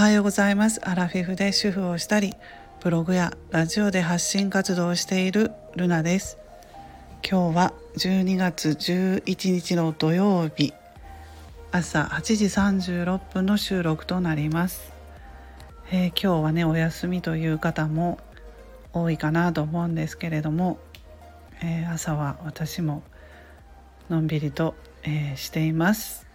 はようございます。アラフィフで主婦をしたりブログやラジオで発信活動をしているルナです。今日は12月11日の土曜日。朝8時36分の収録となります、えー、今日はねお休みという方も多いかなと思うんですけれども、えー、朝は私ものんびりと、えー、しています、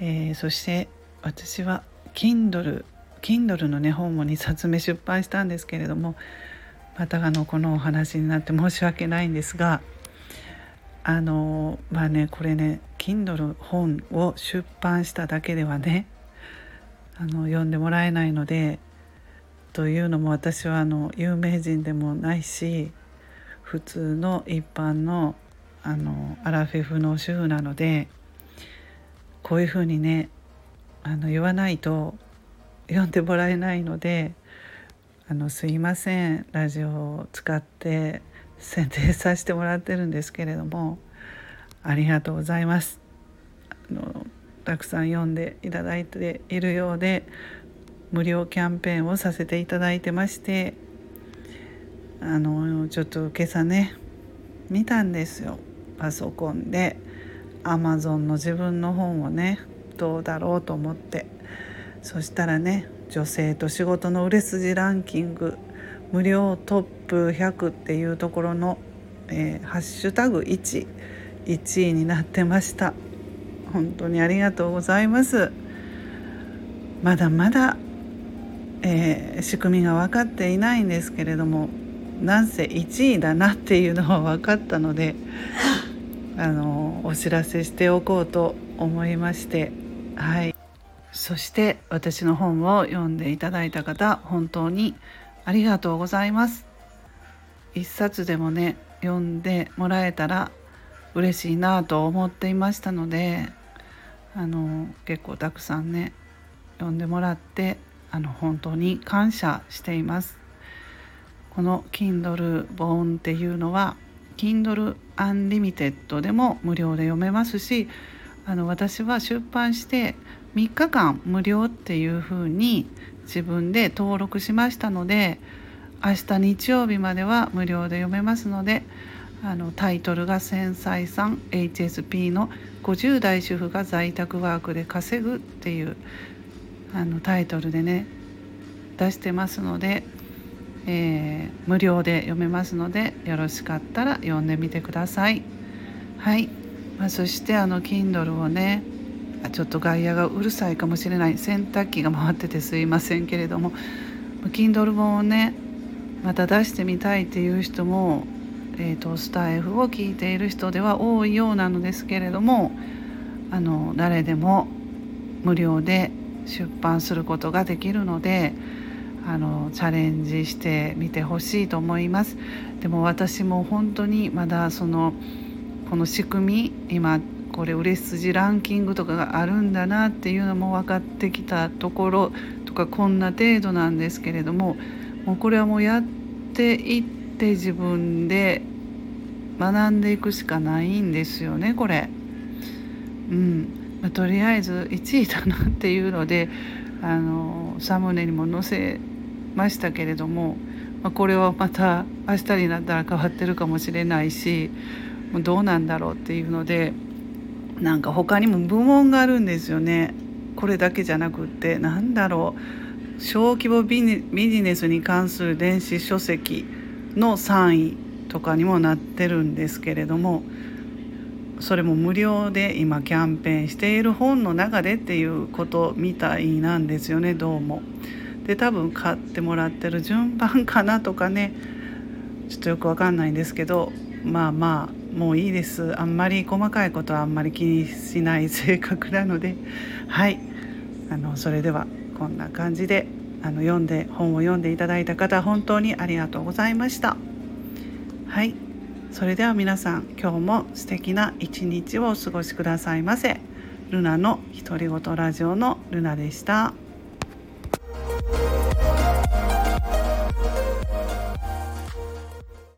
えそして私は Kindle Kindle のね本も2冊目出版したんですけれどもまたあのこのお話になって申し訳ないんですがあのまあねこれね Kindle 本を出版しただけではねあの読んでもらえないのでというのも私はあの有名人でもないし普通の一般のあのアラフィフの主婦なのでこういうふうにねあの言わないと読んでもらえないのであのすいませんラジオを使って宣伝させてもらってるんですけれどもありがとうございます。あのたくさん読んでいただいているようで無料キャンペーンをさせていただいてましてあのちょっと今朝ね見たんですよ。パソコンで Amazon の自分の本をねどうだろうと思って。そしたらね女性と仕事の売れ筋ランキング無料トップ100っていうところの、えー、ハッシュタグ1 1位になってました。本当にありがとうございます。まだまだ、えー、仕組みが分かっていないんですけれどもなんせ1位だなっていうのは分かったので あのお知らせしておこうと思いましてはい。そして私の本を読んでいただいた方本当にありがとうございます。一冊でもね読んでもらえたら嬉しいなと思っていましたのであの結構たくさんね読んでもらってあの本当に感謝しています。この Kindle 本っていうのは Kindle Unlimited でも無料で読めますしあの私は出版して3日間無料っていうふうに自分で登録しましたので明日日曜日までは無料で読めますのであのタイトルが「繊細さん HSP の50代主婦が在宅ワークで稼ぐ」っていうあのタイトルでね出してますので、えー、無料で読めますのでよろしかったら読んでみてください。はい、まあ、そしてあの Kindle をねちょっと外野がうるさいかもしれない。洗濯機が回っててすいませんけれども Kindle 本をねまた出してみたいっていう人も、えーと、スタイフを聞いている人では多いようなのですけれどもあの誰でも無料で出版することができるのであのチャレンジしてみてほしいと思います。でも私も本当にまだそのこの仕組み今これ売れ筋ランキングとかがあるんだなっていうのも分かってきたところとかこんな程度なんですけれどももうこれはもうやっていって自分で学んでいくしかないんですよねこれ。うんまあ、とりあえず1位だなっていうのであのサムネにも載せましたけれども、まあ、これはまた明日になったら変わってるかもしれないしどうなんだろうっていうのでなんか他にも部門があるんですよね。これだけじゃなくってなんだろう。小規模ビジネスに関する電子書籍の3位とかにもなってるんですけれどもそれも無料で今キャンペーンしている本の中でっていうことみたいなんですよねどうも。で多分買ってもらってる順番かなとかね。ちょっとよくわかんないんですけどまあまあもういいです。あんまり細かいことはあんまり気にしない性格なので。はい。あのそれではこんな感じであの読んで本を読んでいただいた方本当にありがとうございました。はい。それでは皆さん今日も素敵な一日をお過ごしくださいませ。ルナの独り言ラジオのルナでした。